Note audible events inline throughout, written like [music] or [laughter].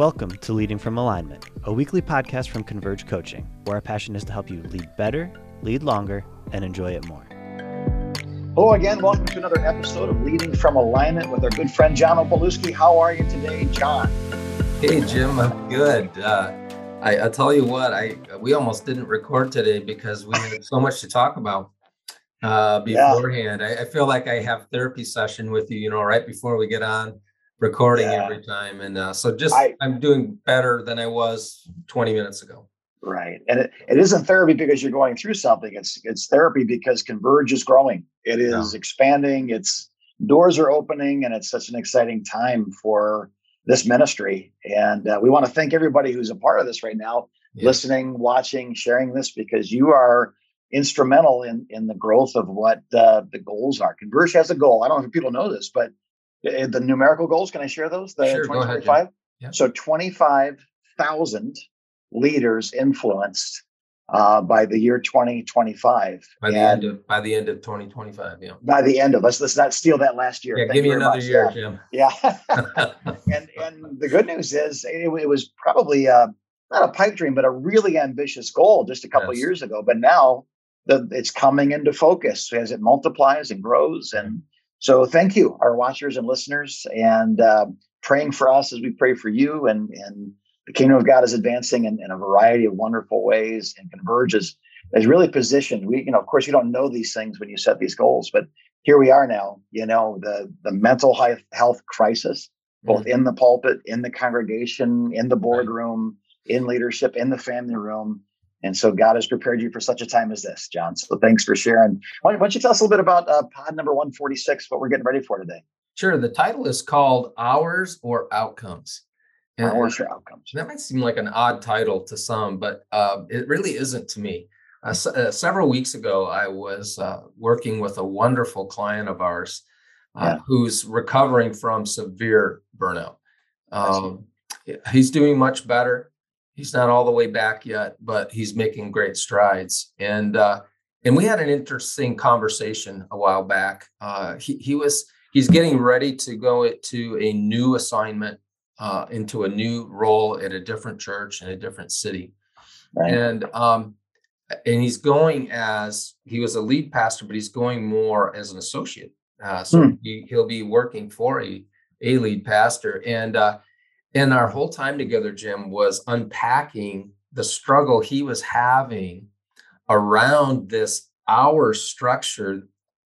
Welcome to Leading from Alignment, a weekly podcast from Converge Coaching, where our passion is to help you lead better, lead longer, and enjoy it more. Hello again. Welcome to another episode of Leading from Alignment with our good friend John Opalewski. How are you today, John? Hey, Jim. I'm good. Uh, I, I'll tell you what. I we almost didn't record today because we had so much to talk about uh, beforehand. Yeah. I, I, feel like I have therapy session with you. You know, right before we get on recording yeah. every time. And uh, so just I, am doing better than I was 20 minutes ago. Right. And it, it isn't therapy because you're going through something. It's it's therapy because Converge is growing. It is yeah. expanding. It's doors are opening and it's such an exciting time for this ministry. And uh, we want to thank everybody who's a part of this right now, yeah. listening, watching, sharing this because you are instrumental in in the growth of what uh, the goals are. Converge has a goal. I don't know if people know this, but the numerical goals, can I share those? The sure, 2025? Yeah. So 25,000 leaders influenced uh, by the year 2025. By the and end of by the end of 2025, yeah. By the end of let's let's not steal that last year. Yeah, Thank give me another much. year, Jim. Yeah. [laughs] [laughs] and and the good news is it, it was probably uh, not a pipe dream, but a really ambitious goal just a couple yes. years ago. But now the, it's coming into focus as it multiplies and grows and so thank you, our watchers and listeners, and uh, praying for us as we pray for you. And, and the kingdom of God is advancing in, in a variety of wonderful ways and converges is really positioned. We, you know, of course, you don't know these things when you set these goals, but here we are now. You know, the the mental health crisis, both mm-hmm. in the pulpit, in the congregation, in the boardroom, in leadership, in the family room and so God has prepared you for such a time as this, John. So thanks for sharing. Why don't you tell us a little bit about uh, pod number 146, what we're getting ready for today? Sure. The title is called Hours or Outcomes. And Hours or Outcomes. That might seem like an odd title to some, but uh, it really isn't to me. Uh, uh, several weeks ago, I was uh, working with a wonderful client of ours uh, yeah. who's recovering from severe burnout. Um, he's doing much better he's not all the way back yet, but he's making great strides. And uh, and we had an interesting conversation a while back. Uh, he he was he's getting ready to go to a new assignment, uh, into a new role at a different church in a different city, right. and um, and he's going as he was a lead pastor, but he's going more as an associate. Uh, so hmm. he, he'll be working for a a lead pastor, and uh, and our whole time together, Jim, was unpacking the struggle he was having around this hour structure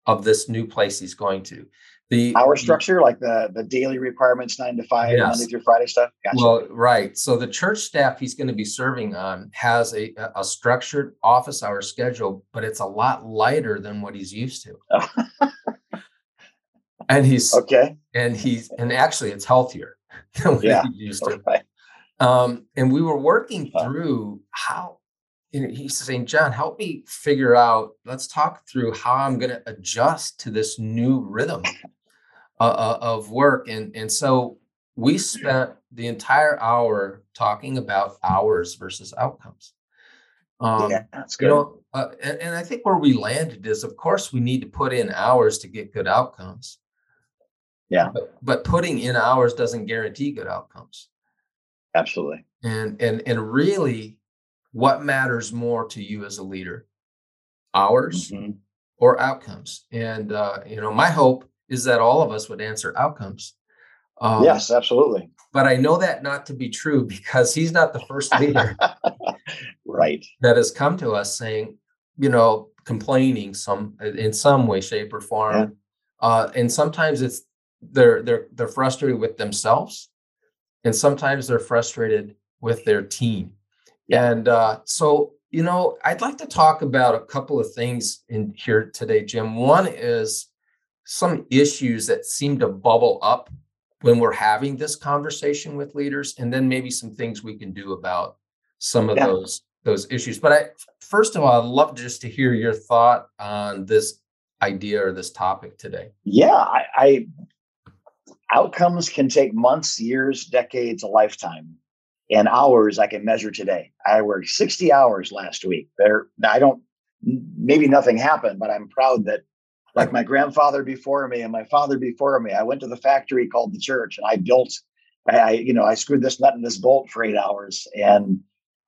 of this new place he's going to. The hour structure, like the the daily requirements, nine to five, yes. Monday through Friday stuff. Gotcha. Well, right. So the church staff he's going to be serving on has a a structured office hour schedule, but it's a lot lighter than what he's used to. [laughs] and he's okay. And he's and actually it's healthier [laughs] than yeah, used [laughs] to. Right. Um, and we were working through how you know, he's saying, John, help me figure out, let's talk through how I'm going to adjust to this new rhythm uh, uh, of work. And, and so we spent the entire hour talking about hours versus outcomes. Um, yeah, that's good. You know, uh, and, and I think where we landed is, of course, we need to put in hours to get good outcomes. Yeah. But, but putting in hours doesn't guarantee good outcomes. Absolutely. And and and really what matters more to you as a leader? Hours mm-hmm. or outcomes? And uh, you know, my hope is that all of us would answer outcomes. Um, yes, absolutely. But I know that not to be true [laughs] because he's not the first leader, [laughs] right? That has come to us saying, you know, complaining some in some way, shape, or form. Yeah. Uh, and sometimes it's they're they're they're frustrated with themselves and sometimes they're frustrated with their team yeah. and uh, so you know i'd like to talk about a couple of things in here today jim one is some issues that seem to bubble up when we're having this conversation with leaders and then maybe some things we can do about some of yeah. those those issues but i first of all i'd love just to hear your thought on this idea or this topic today yeah I, I outcomes can take months, years, decades, a lifetime. And hours I can measure today. I worked 60 hours last week. There, I don't, maybe nothing happened, but I'm proud that, like my grandfather before me and my father before me, I went to the factory called the church and I built I, I you know I screwed this nut in this bolt for eight hours, and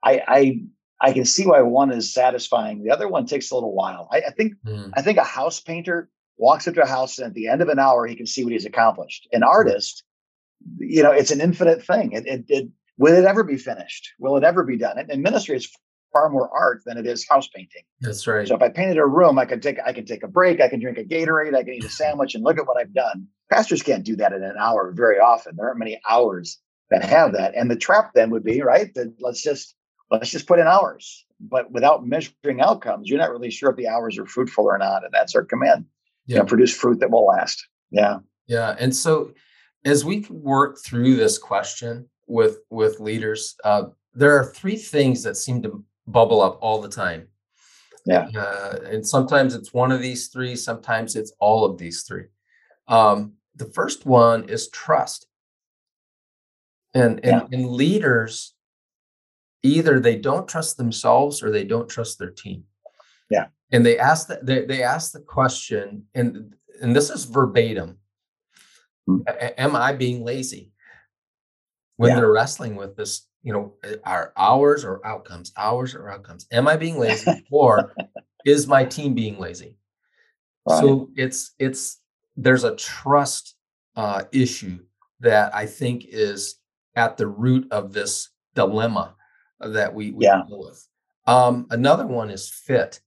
I I I can see why one is satisfying. The other one takes a little while. I, I think mm. I think a house painter walks into a house and at the end of an hour he can see what he's accomplished. An artist, you know, it's an infinite thing. It, it, it will it ever be finished? Will it ever be done? And, and ministry is far more art than it is house painting. That's right. So if I painted a room, I can take I can take a break, I can drink a Gatorade, I can eat a [laughs] sandwich, and look at what I've done. Pastors can't do that in an hour very often. There aren't many hours that have that. And the trap then would be right that let's just let's just put in hours. But without measuring outcomes, you're not really sure if the hours are fruitful or not. And that's our command. Yeah. Know, produce fruit that will last. Yeah. Yeah. And so as we work through this question with with leaders, uh, there are three things that seem to bubble up all the time. Yeah. Uh, and sometimes it's one of these three, sometimes it's all of these three. Um, the first one is trust. And, and, yeah. and leaders either they don't trust themselves or they don't trust their team. Yeah. And they ask that they, they ask the question, and and this is verbatim. Mm-hmm. Am I being lazy? When yeah. they're wrestling with this, you know, are hours or outcomes, hours or outcomes. Am I being lazy [laughs] or is my team being lazy? Right. So it's it's there's a trust uh, issue that I think is at the root of this dilemma that we, we yeah. deal with. Um, another one is fit.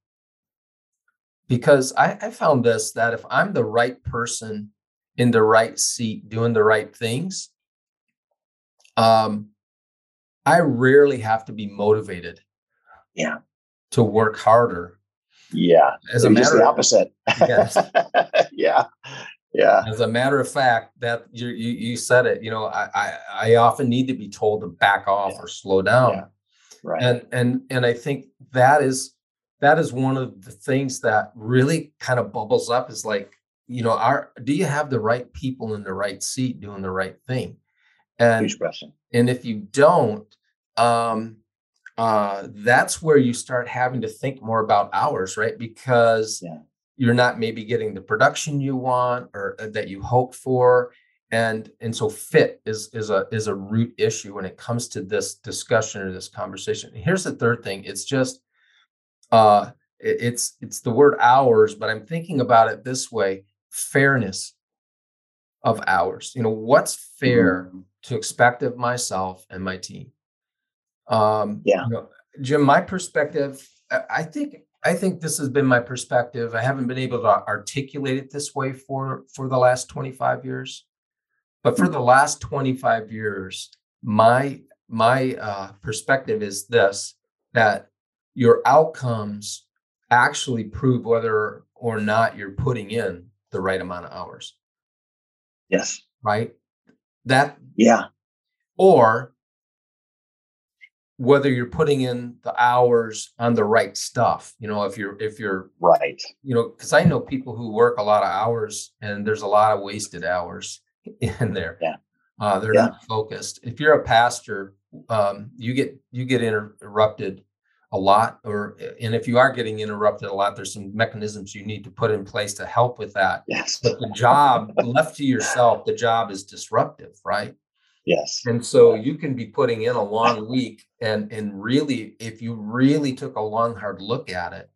Because I, I found this that if I'm the right person in the right seat doing the right things, um, I rarely have to be motivated. Yeah. To work harder. Yeah. As a matter the opposite. Yes. [laughs] yeah. Yeah. As a matter of fact, that you you, you said it. You know, I, I, I often need to be told to back off yeah. or slow down. Yeah. Right. And and and I think that is that is one of the things that really kind of bubbles up is like, you know, are do you have the right people in the right seat doing the right thing? And Huge question. And if you don't, um, uh, that's where you start having to think more about hours, right? Because yeah. you're not maybe getting the production you want or uh, that you hope for, and and so fit is is a is a root issue when it comes to this discussion or this conversation here's the third thing it's just uh it, it's it's the word hours but i'm thinking about it this way fairness of hours. You know what's fair mm-hmm. to expect of myself and my team? Um yeah. you know, jim my perspective i think i think this has been my perspective. I haven't been able to articulate it this way for for the last 25 years but for the last 25 years, my my uh, perspective is this: that your outcomes actually prove whether or not you're putting in the right amount of hours. Yes. Right. That. Yeah. Or whether you're putting in the hours on the right stuff you know if you're if you're right you know because i know people who work a lot of hours and there's a lot of wasted hours [laughs] in there. Yeah. Uh, they're yeah. not focused. If you're a pastor, um, you get you get interrupted a lot, or and if you are getting interrupted a lot, there's some mechanisms you need to put in place to help with that. Yes. But the job left to yourself, the job is disruptive, right? Yes. And so you can be putting in a long week, and and really, if you really took a long, hard look at it,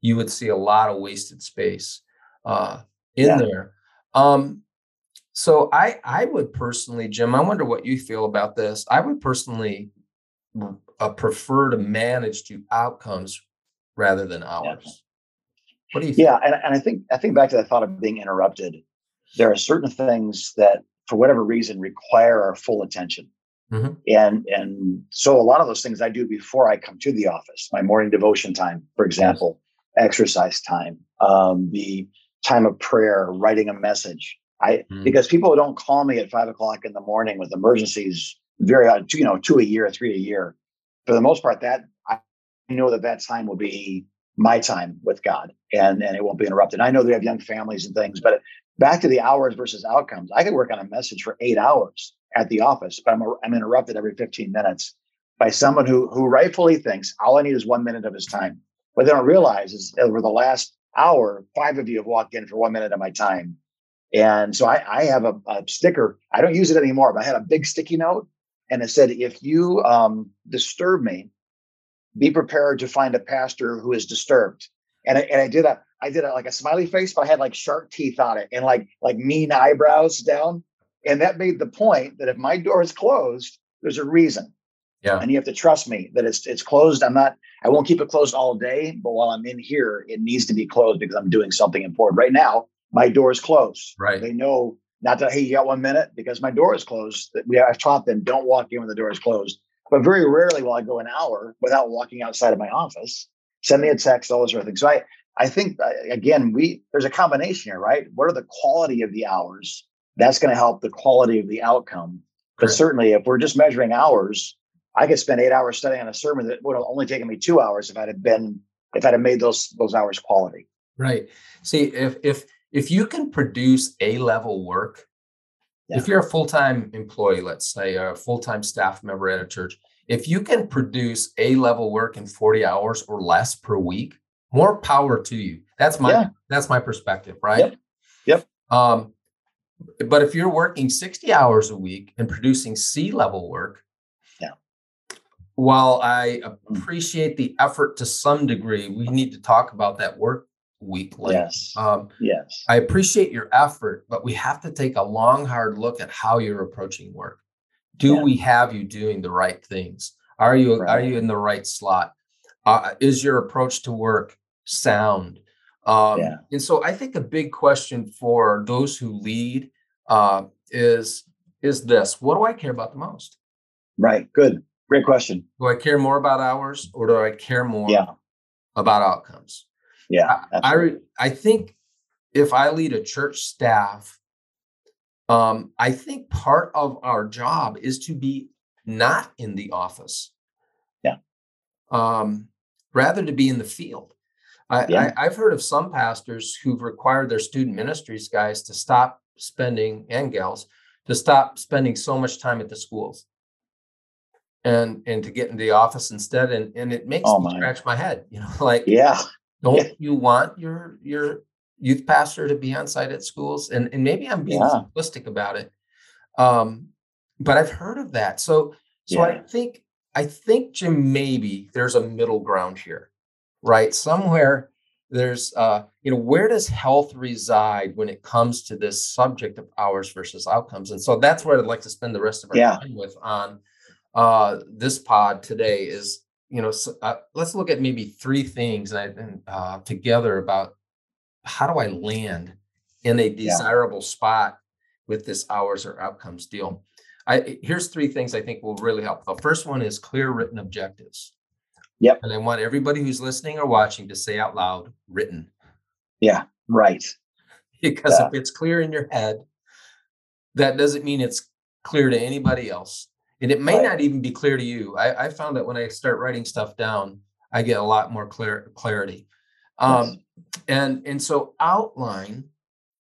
you would see a lot of wasted space uh, in yeah. there. Um, so I I would personally, Jim, I wonder what you feel about this. I would personally uh, prefer to manage to outcomes rather than hours. What do you think? Yeah, and, and I think I think back to the thought of being interrupted. There are certain things that, for whatever reason, require our full attention. Mm-hmm. And and so a lot of those things I do before I come to the office. My morning devotion time, for example, yes. exercise time, um, the time of prayer, writing a message, I mm. because people don't call me at five o'clock in the morning with emergencies very you know two a year, three a year. For the most part, that I know that that time will be my time with God, and and it won't be interrupted. I know they have young families and things, but back to the hours versus outcomes. I could work on a message for eight hours at the office, but I'm I'm interrupted every 15 minutes by someone who who rightfully thinks all I need is one minute of his time. What they don't realize is over the last hour, five of you have walked in for one minute of my time And so I, I have a, a, sticker. I don't use it anymore, but I had a big sticky note and it said, if you um, disturb me, be prepared to find a pastor who is disturbed. And I, and I did a, I did a, like a smiley face, but I had like shark teeth on it and like, like mean eyebrows down. And that made the point that if my door is closed, there's a reason. Yeah. And you have to trust me that it's it's closed. I'm not, I won't keep it closed all day, but while I'm in here, it needs to be closed because I'm doing something important. Right now, my door is closed. Right. They know not to, hey, you got one minute because my door is closed. We I've taught them don't walk in when the door is closed. But very rarely will I go an hour without walking outside of my office. Send me a text, all those sort of things. So I I think uh, again, we there's a combination here, right? What are the quality of the hours? That's going to help the quality of the outcome. But certainly, if we're just measuring hours, I could spend eight hours studying on a sermon that would have only taken me two hours if I'd have been if I'd have made those those hours quality. Right. See, if if if you can produce A level work, yeah. if you're a full time employee, let's say a full time staff member at a church, if you can produce A level work in 40 hours or less per week, more power to you. That's my yeah. that's my perspective, right? Yep. yep. Um, but if you're working 60 hours a week and producing C level work, yeah. While I appreciate the effort to some degree, we need to talk about that work weekly. Yes. Um, yes. I appreciate your effort, but we have to take a long, hard look at how you're approaching work. Do yeah. we have you doing the right things? Are you right. are you in the right slot? Uh, is your approach to work sound? Um, yeah. And so I think a big question for those who lead uh, is is this: What do I care about the most? Right. Good. Great question. Do I care more about hours, or do I care more yeah. about outcomes? Yeah. I, I, I think if I lead a church staff, um, I think part of our job is to be not in the office. Yeah. Um, rather to be in the field. I, yeah. I, have heard of some pastors who've required their student ministries guys to stop spending and gals to stop spending so much time at the schools and and to get in the office instead and and it makes oh, me my. scratch my head you know [laughs] like yeah don't yeah. you want your your youth pastor to be on site at schools? And and maybe I'm being yeah. simplistic about it. Um, but I've heard of that. So so yeah. I think I think Jim maybe there's a middle ground here, right? Somewhere there's uh you know where does health reside when it comes to this subject of hours versus outcomes and so that's what i'd like to spend the rest of our yeah. time with on uh this pod today is you know, so, uh, let's look at maybe three things and, uh, together about how do I land in a desirable yeah. spot with this hours or outcomes deal. I here's three things I think will really help. The first one is clear written objectives. Yep. And I want everybody who's listening or watching to say out loud written. Yeah, right. [laughs] because yeah. if it's clear in your head, that doesn't mean it's clear to anybody else and it may right. not even be clear to you. I, I, found that when I start writing stuff down, I get a lot more clear clarity. Um, yes. And and so outline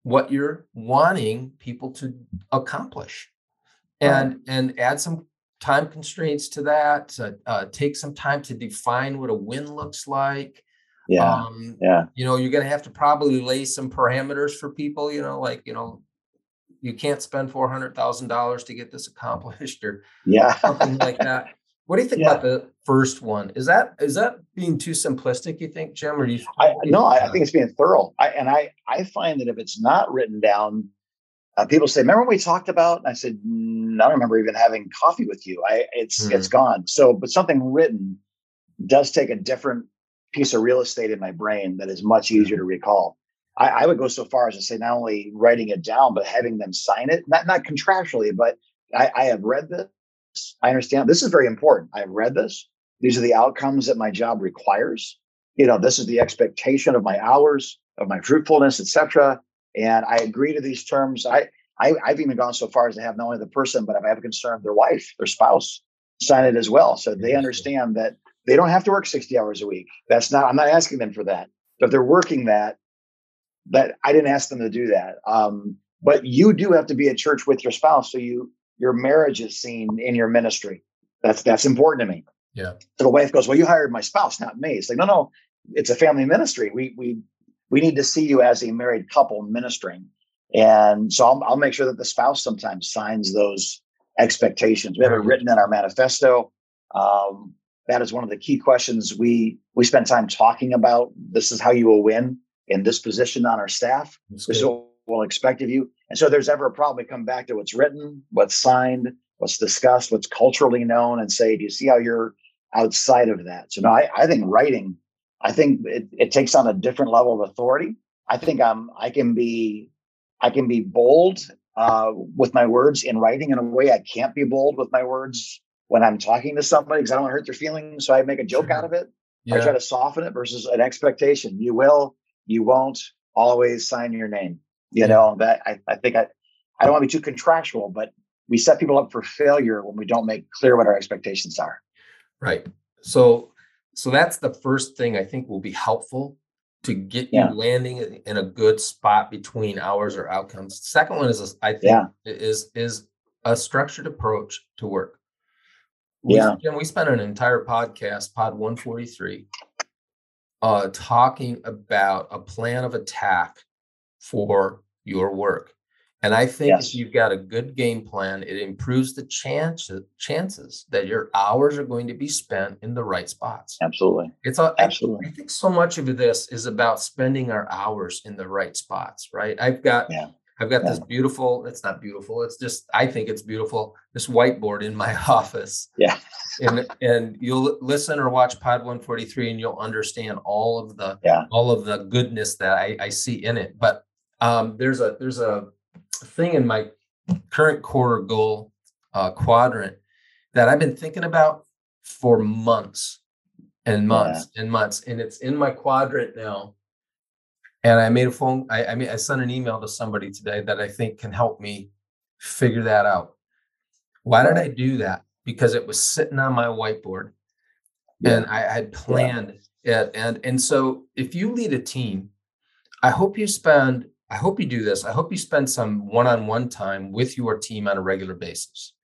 what you're wanting people to accomplish, and and add some time constraints to that. Uh, uh, take some time to define what a win looks like. Yeah, um, yeah. You know, you're going to have to probably lay some parameters for people. You know, like you know, you can't spend four hundred thousand dollars to get this accomplished, or yeah, something like [laughs] that. What do you think yeah. about the first one? Is that is that being too simplistic? You think, Jim, or do you? I, no, I, I, think it's being thorough. I, and I I find that if it's not written down, uh, people say, "Remember what we talked about?" And I said, mm, "I don't remember even having coffee with you. I it's mm. it's gone." So, but something written does take a different piece of real estate in my brain that is much easier to recall. I, I, would go so far as to say not only writing it down, but having them sign it, not not contractually, but I, I have read this. I understand this is very important. I have read this. These are the outcomes that my job requires. You know, this is the expectation of my hours, of my fruitfulness, etc. And I agree to these terms. I, I I've even gone so far as to have not only the person, but if I have a concern, their wife, their spouse, sign it as well, so they understand that they don't have to work 60 hours a week. That's not. I'm not asking them for that. But if they're working that, that I didn't ask them to do that. Um, but you do have to be at church with your spouse, so you your marriage is seen in your ministry. That's that's important to me. Yeah. So the wife goes, "Well, you hired my spouse, not me." It's like, no, no, it's a family ministry. We we we need to see you as a married couple ministering. And so I'll, I'll make sure that the spouse sometimes signs those expectations. We have it written in our manifesto. Um, that is one of the key questions we we spend time talking about. This is how you will win in this position on our staff. That's this good. is what we'll expect of you. And so, there's ever a problem, we come back to what's written, what's signed, what's discussed, what's culturally known, and say, do you see how you're outside of that? So, no, I, I think writing, I think it, it takes on a different level of authority. I think I'm I can be I can be bold uh, with my words in writing in a way I can't be bold with my words when I'm talking to somebody because I don't want to hurt their feelings. So I make a joke out of it. Yeah. I try to soften it versus an expectation. You will, you won't always sign your name. You know, that I, I think I, I don't want to be too contractual, but we set people up for failure when we don't make clear what our expectations are. Right. So, so that's the first thing I think will be helpful to get yeah. you landing in a good spot between hours or outcomes. Second one is, I think, yeah. is is a structured approach to work. We, yeah. Jim, we spent an entire podcast, Pod 143, uh, talking about a plan of attack for your work. And I think yes. if you've got a good game plan, it improves the chance, chances that your hours are going to be spent in the right spots. Absolutely. It's a, absolutely. I, I think so much of this is about spending our hours in the right spots, right? I've got yeah. I've got yeah. this beautiful, it's not beautiful, it's just I think it's beautiful, this whiteboard in my [laughs] office. Yeah. and and you'll listen or watch Pod 143 and you'll understand all of the yeah. all of the goodness that I, I see in it. But um, there's a there's a thing in my current quarter goal uh, quadrant that I've been thinking about for months and months yeah. and months, and it's in my quadrant now. And I made a phone. I, I mean, I sent an email to somebody today that I think can help me figure that out. Why did I do that? Because it was sitting on my whiteboard, yeah. and I had planned yeah. it. And and so, if you lead a team, I hope you spend I hope you do this. I hope you spend some one-on-one time with your team on a regular basis.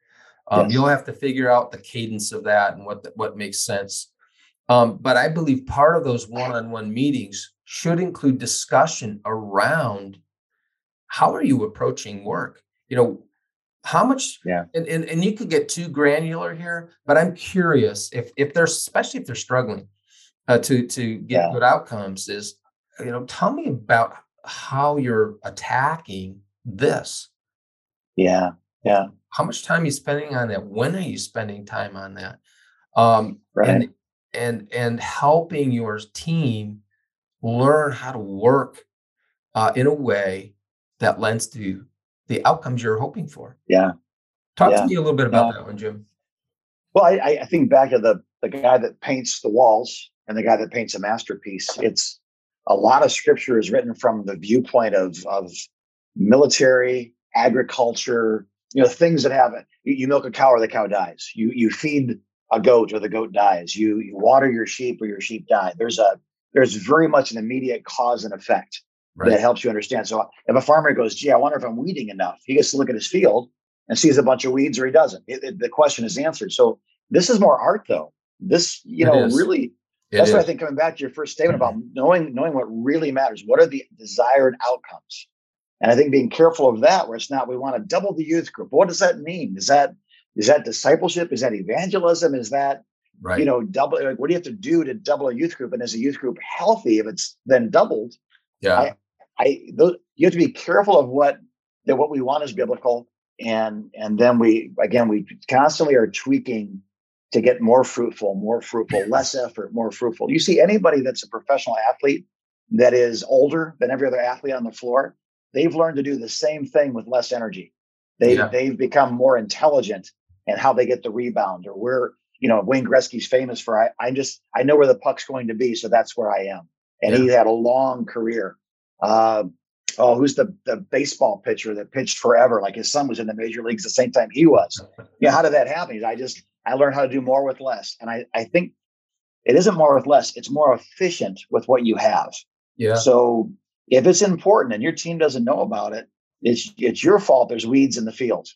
Um, yes. You'll have to figure out the cadence of that and what the, what makes sense. Um, but I believe part of those one-on-one meetings should include discussion around how are you approaching work. You know, how much? Yeah. And, and and you could get too granular here, but I'm curious if if they're especially if they're struggling uh, to to get yeah. good outcomes. Is you know, tell me about how you're attacking this. Yeah. Yeah. How much time are you spending on that? When are you spending time on that? Um, right. And, and and helping your team learn how to work uh, in a way that lends to the outcomes you're hoping for. Yeah. Talk yeah. to me a little bit about yeah. that one, Jim. Well, I, I think back to the the guy that paints the walls and the guy that paints a masterpiece. It's a lot of scripture is written from the viewpoint of of military, agriculture, you know, things that happen. You, you, milk a cow or the cow dies. You you feed a goat or the goat dies. You you water your sheep or your sheep die. There's a there's very much an immediate cause and effect right. that helps you understand. So if a farmer goes, "Gee, I wonder if I'm weeding enough," he gets to look at his field and sees a bunch of weeds, or he doesn't. It, it, the question is answered. So this is more art, though. This you know really it That's is. what I think. Coming back to your first statement about mm-hmm. knowing knowing what really matters, what are the desired outcomes, and I think being careful of that, where it's not we want to double the youth group. What does that mean? Is that is that discipleship? Is that evangelism? Is that right. you know double? Like, what do you have to do to double a youth group? And is a youth group healthy if it's then doubled? Yeah, I, I those, you have to be careful of what that what we want is biblical, and and then we again we constantly are tweaking to get more fruitful, more fruitful, [laughs] less effort, more fruitful. You see anybody that's a professional athlete that is older than every other athlete on the floor, they've learned to do the same thing with less energy. They yeah. they've become more intelligent and how they get the rebound or where you know Wayne Gretzky's famous for I I just I know where the puck's going to be, so that's where I am. And yeah. he had a long career. Uh, oh, who's the the baseball pitcher that pitched forever? Like his son was in the major leagues the same time he was. Yeah, how did that happen? I just I learned how to do more with less. And I, I think it isn't more with less, it's more efficient with what you have. Yeah. So if it's important and your team doesn't know about it, it's it's your fault there's weeds in the field.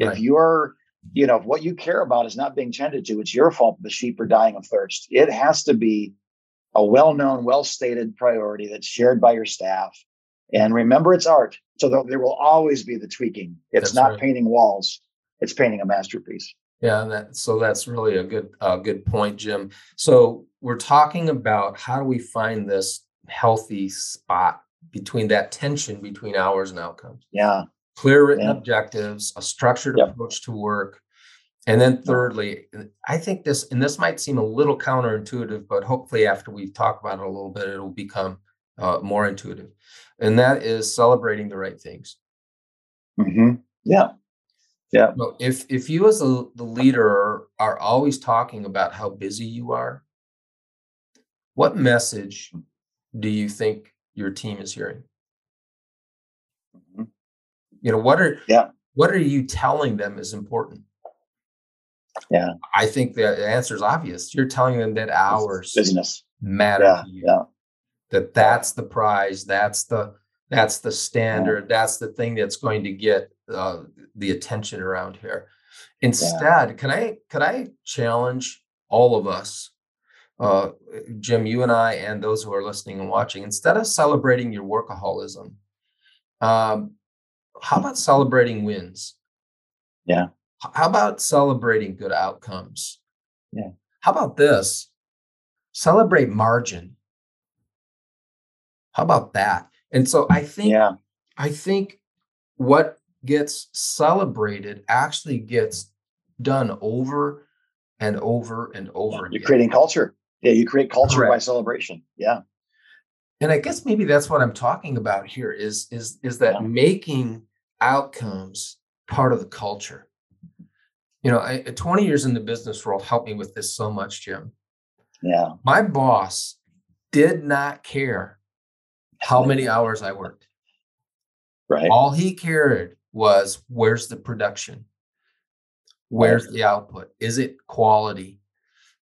Right. If you're, you know, if what you care about is not being tended to, it's your fault the sheep are dying of thirst. It has to be a well-known, well-stated priority that's shared by your staff And remember, it's art. So there will always be the tweaking. It's that's not right. painting walls, it's painting a masterpiece. Yeah, that, so that's really a good uh, good point, Jim. So we're talking about how do we find this healthy spot between that tension between hours and outcomes. Yeah. Clear written yeah. objectives, a structured yep. approach to work. And then thirdly, I think this, and this might seem a little counterintuitive, but hopefully after we talk about it a little bit, it'll become uh, more intuitive. And that is celebrating the right things. Mm-hmm. Yeah. Yeah. So if if you as a, the leader are always talking about how busy you are, what message do you think your team is hearing? You know, what are yeah. what are you telling them is important? Yeah. I think the answer is obvious. You're telling them that hours business matter yeah, yeah. That that's the prize, that's the that's the standard, yeah. that's the thing that's going to get uh, the attention around here. Instead, yeah. can I can I challenge all of us uh, Jim, you and I, and those who are listening and watching, instead of celebrating your workaholism, um, how about celebrating wins? Yeah. How about celebrating good outcomes? Yeah. How about this? Celebrate margin. How about that? And so I think, yeah. I think what gets celebrated actually gets done over and over and over. You're again. creating culture. Yeah, you create culture Correct. by celebration. Yeah. And I guess maybe that's what I'm talking about here is is is that yeah. making outcomes part of the culture. You know, I, uh, 20 years in the business world helped me with this so much, Jim. Yeah. My boss did not care how many [laughs] hours I worked. Right. All he cared was where's the production? Where's right. the output? Is it quality?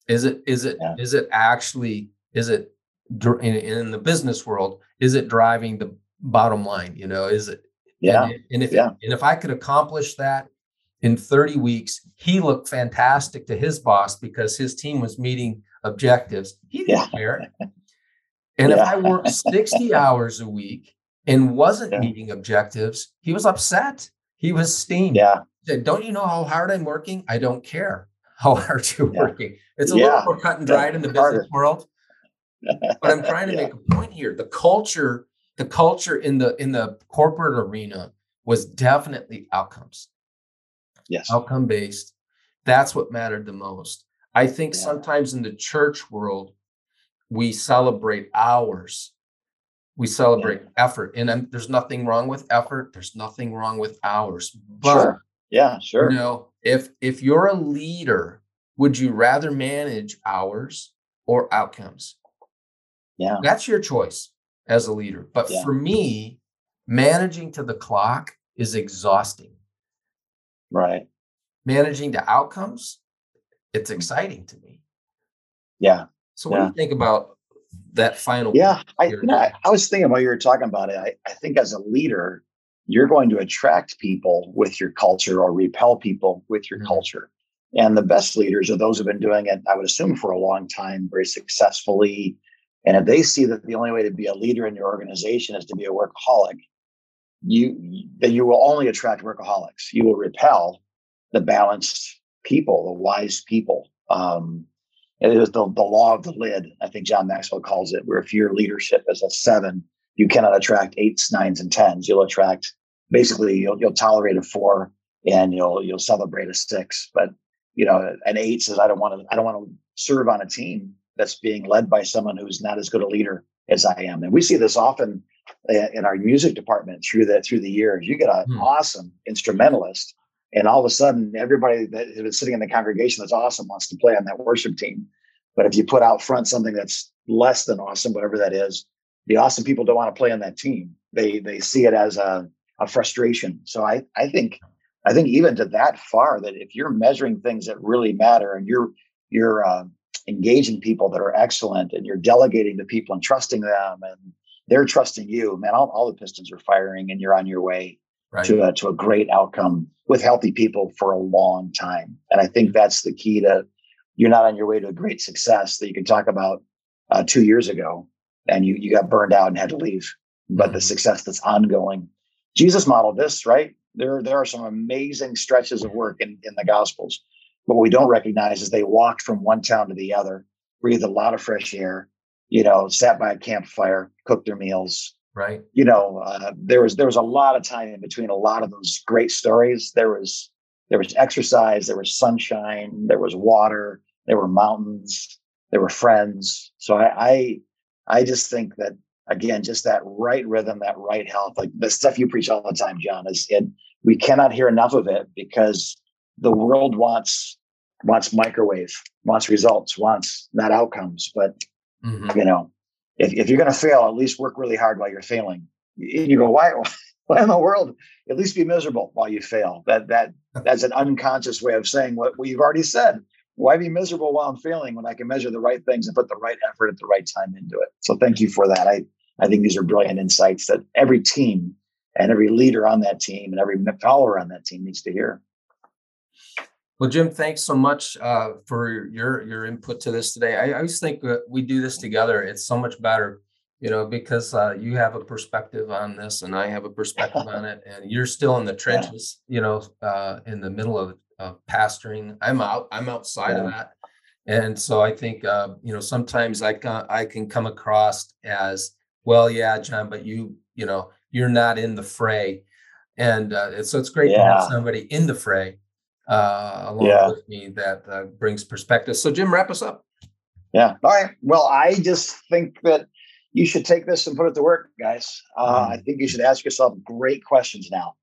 Is it is it yeah. is it actually is it in, in the business world? Is it driving the bottom line? You know, is it? Yeah. And, and if yeah. and if I could accomplish that in 30 weeks, he looked fantastic to his boss because his team was meeting objectives. He didn't yeah. care. And yeah. if I worked 60 [laughs] hours a week and wasn't yeah. meeting objectives, he was upset. He was steamed. Yeah. He said, Don't you know how hard I'm working? I don't care how [laughs] hard you're working. It's a little more cut and dried in the business world. But I'm trying to [laughs] make a point here. The culture, the culture in the in the corporate arena was definitely outcomes. Yes. Outcome based. That's what mattered the most. I think yeah. sometimes in the church world, we celebrate hours. We celebrate effort. And I'm, there's nothing wrong with effort. There's nothing wrong with hours. But sure. yeah, sure. You know, if if you're a leader would you rather manage hours or outcomes? Yeah. That's your choice as a leader. But yeah. for me, managing to the clock is exhausting. Right. Managing the outcomes, it's mm. exciting to me. Yeah. So what yeah. do you think about that final? Yeah. I, you know, I, I, was thinking while you were talking about it, I, I think as a leader, you're going to attract people with your culture or repel people with your mm-hmm. culture. And the best leaders are those who've been doing it, I would assume, for a long time, very successfully. And if they see that the only way to be a leader in your organization is to be a workaholic, you then you will only attract workaholics. You will repel the balanced people, the wise people. Um, it is the, the law of the lid, I think John Maxwell calls it, where if your leadership is a seven, you cannot attract eights, nines, and tens. You'll attract basically you'll, you'll tolerate a four and you'll you'll celebrate a six. But you know, an eight says, I don't want to, I don't want to serve on a team that's being led by someone who's not as good a leader as I am. And we see this often in our music department through the through the years. You get an hmm. awesome instrumentalist, and all of a sudden, everybody that is sitting in the congregation that's awesome wants to play on that worship team. But if you put out front something that's less than awesome, whatever that is, the awesome people don't want to play on that team. They they see it as a, a frustration. So I I think I think even to that far that if you're measuring things that really matter and you're you're uh, engaging people that are excellent and you're delegating to people and trusting them and they're trusting you, man, all, all the pistons are firing and you're on your way right. to a, to a great outcome with healthy people for a long time. And I think that's the key to you're not on your way to a great success that you can talk about uh, two years ago and you you got burned out and had to leave. but the mm-hmm. success that's ongoing. Jesus modeled this, right? There, there are some amazing stretches of work in, in the Gospels. But what we don't recognize is they walked from one town to the other, breathed a lot of fresh air, you know, sat by a campfire, cooked their meals. Right. You know, uh, there was there was a lot of time in between a lot of those great stories. There was there was exercise, there was sunshine, there was water, there were mountains, there were friends. So I I, I just think that again, just that right rhythm, that right health, like the stuff you preach all the time, John, is it we cannot hear enough of it because the world wants wants microwave, wants results, wants not outcomes. But mm-hmm. you know, if, if you're going to fail, at least work really hard while you're failing. You go, why? [laughs] Why in the world? At least be miserable while you fail. That that that's an unconscious way of saying what we've already said. Why be miserable while I'm failing when I can measure the right things and put the right effort at the right time into it? So thank you for that. I I think these are brilliant insights that every team and every leader on that team and every follower on that team needs to hear. Well, Jim, thanks so much uh, for your your input to this today. I, I always think that we do this together. It's so much better, you know, because uh, you have a perspective on this, and I have a perspective on it, and you're still in the [laughs] trenches, you know, uh, in the middle of, of pastoring. I'm out. I'm outside yeah. of that, and so I think uh, you know sometimes I can I can come across as well, yeah, John, but you you know you're not in the fray, and uh, so it's great yeah. to have somebody in the fray uh, along yeah. with me that uh, brings perspective. So, Jim, wrap us up. Yeah. All right. Well, I just think that you should take this and put it to work, guys. Uh, mm. I think you should ask yourself great questions now.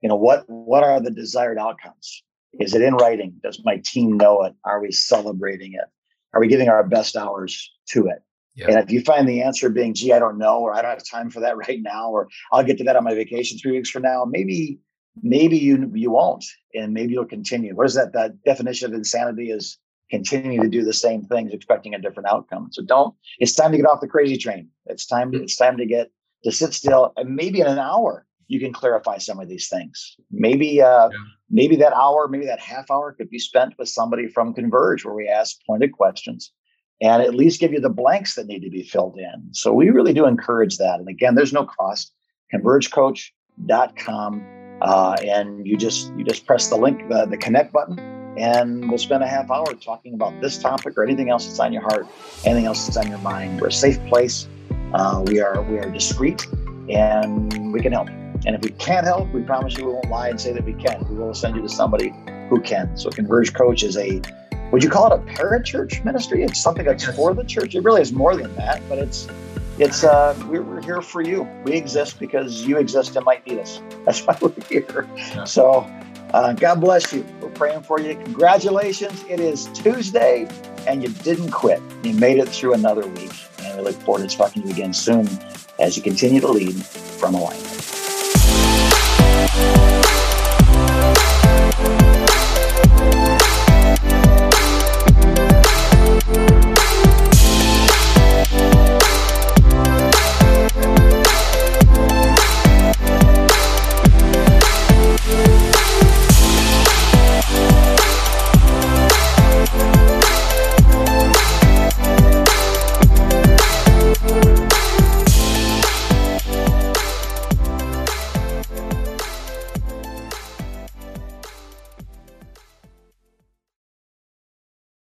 You know, what what are the desired outcomes? Is it in writing? Does my team know it? Are we celebrating it? Are we giving our best hours to it? Yeah. And if you find the answer being, gee, I don't know, or I don't have time for that [laughs] right now, or I'll get to that on my vacation three weeks from now, maybe maybe you you won't and maybe you'll continue. What is that that definition of insanity is continuing to do the same things expecting a different outcome. So don't it's time to get off the crazy train. It's time to it's time to get to sit still and maybe in an hour you can clarify some of these things. Maybe uh yeah. maybe that hour maybe that half hour could be spent with somebody from converge where we ask pointed questions and at least give you the blanks that need to be filled in. So we really do encourage that. And again there's no cost. Convergecoach.com uh, and you just you just press the link, the, connect button, and we'll spend a half hour talking about this topic or anything else that's on your heart, anything else that's on your mind. We're a safe place. Uh, we are we are discreet, and we can help. And if we can't help, we promise you we won't lie and say that we can. We will send you to somebody who can. So Converge Coach is a would you call it a parachurch ministry? It's something that's for the church. It really is more than that, but it's it's uh, we're, we're, here for you. We exist because you exist and might need us. [laughs] That's why we're here. Yeah. So uh, God bless you. We're praying for you. Congratulations. It is Tuesday and you didn't quit. You made it through another week. And we look forward to talking to you again soon as you continue to lead from alignment.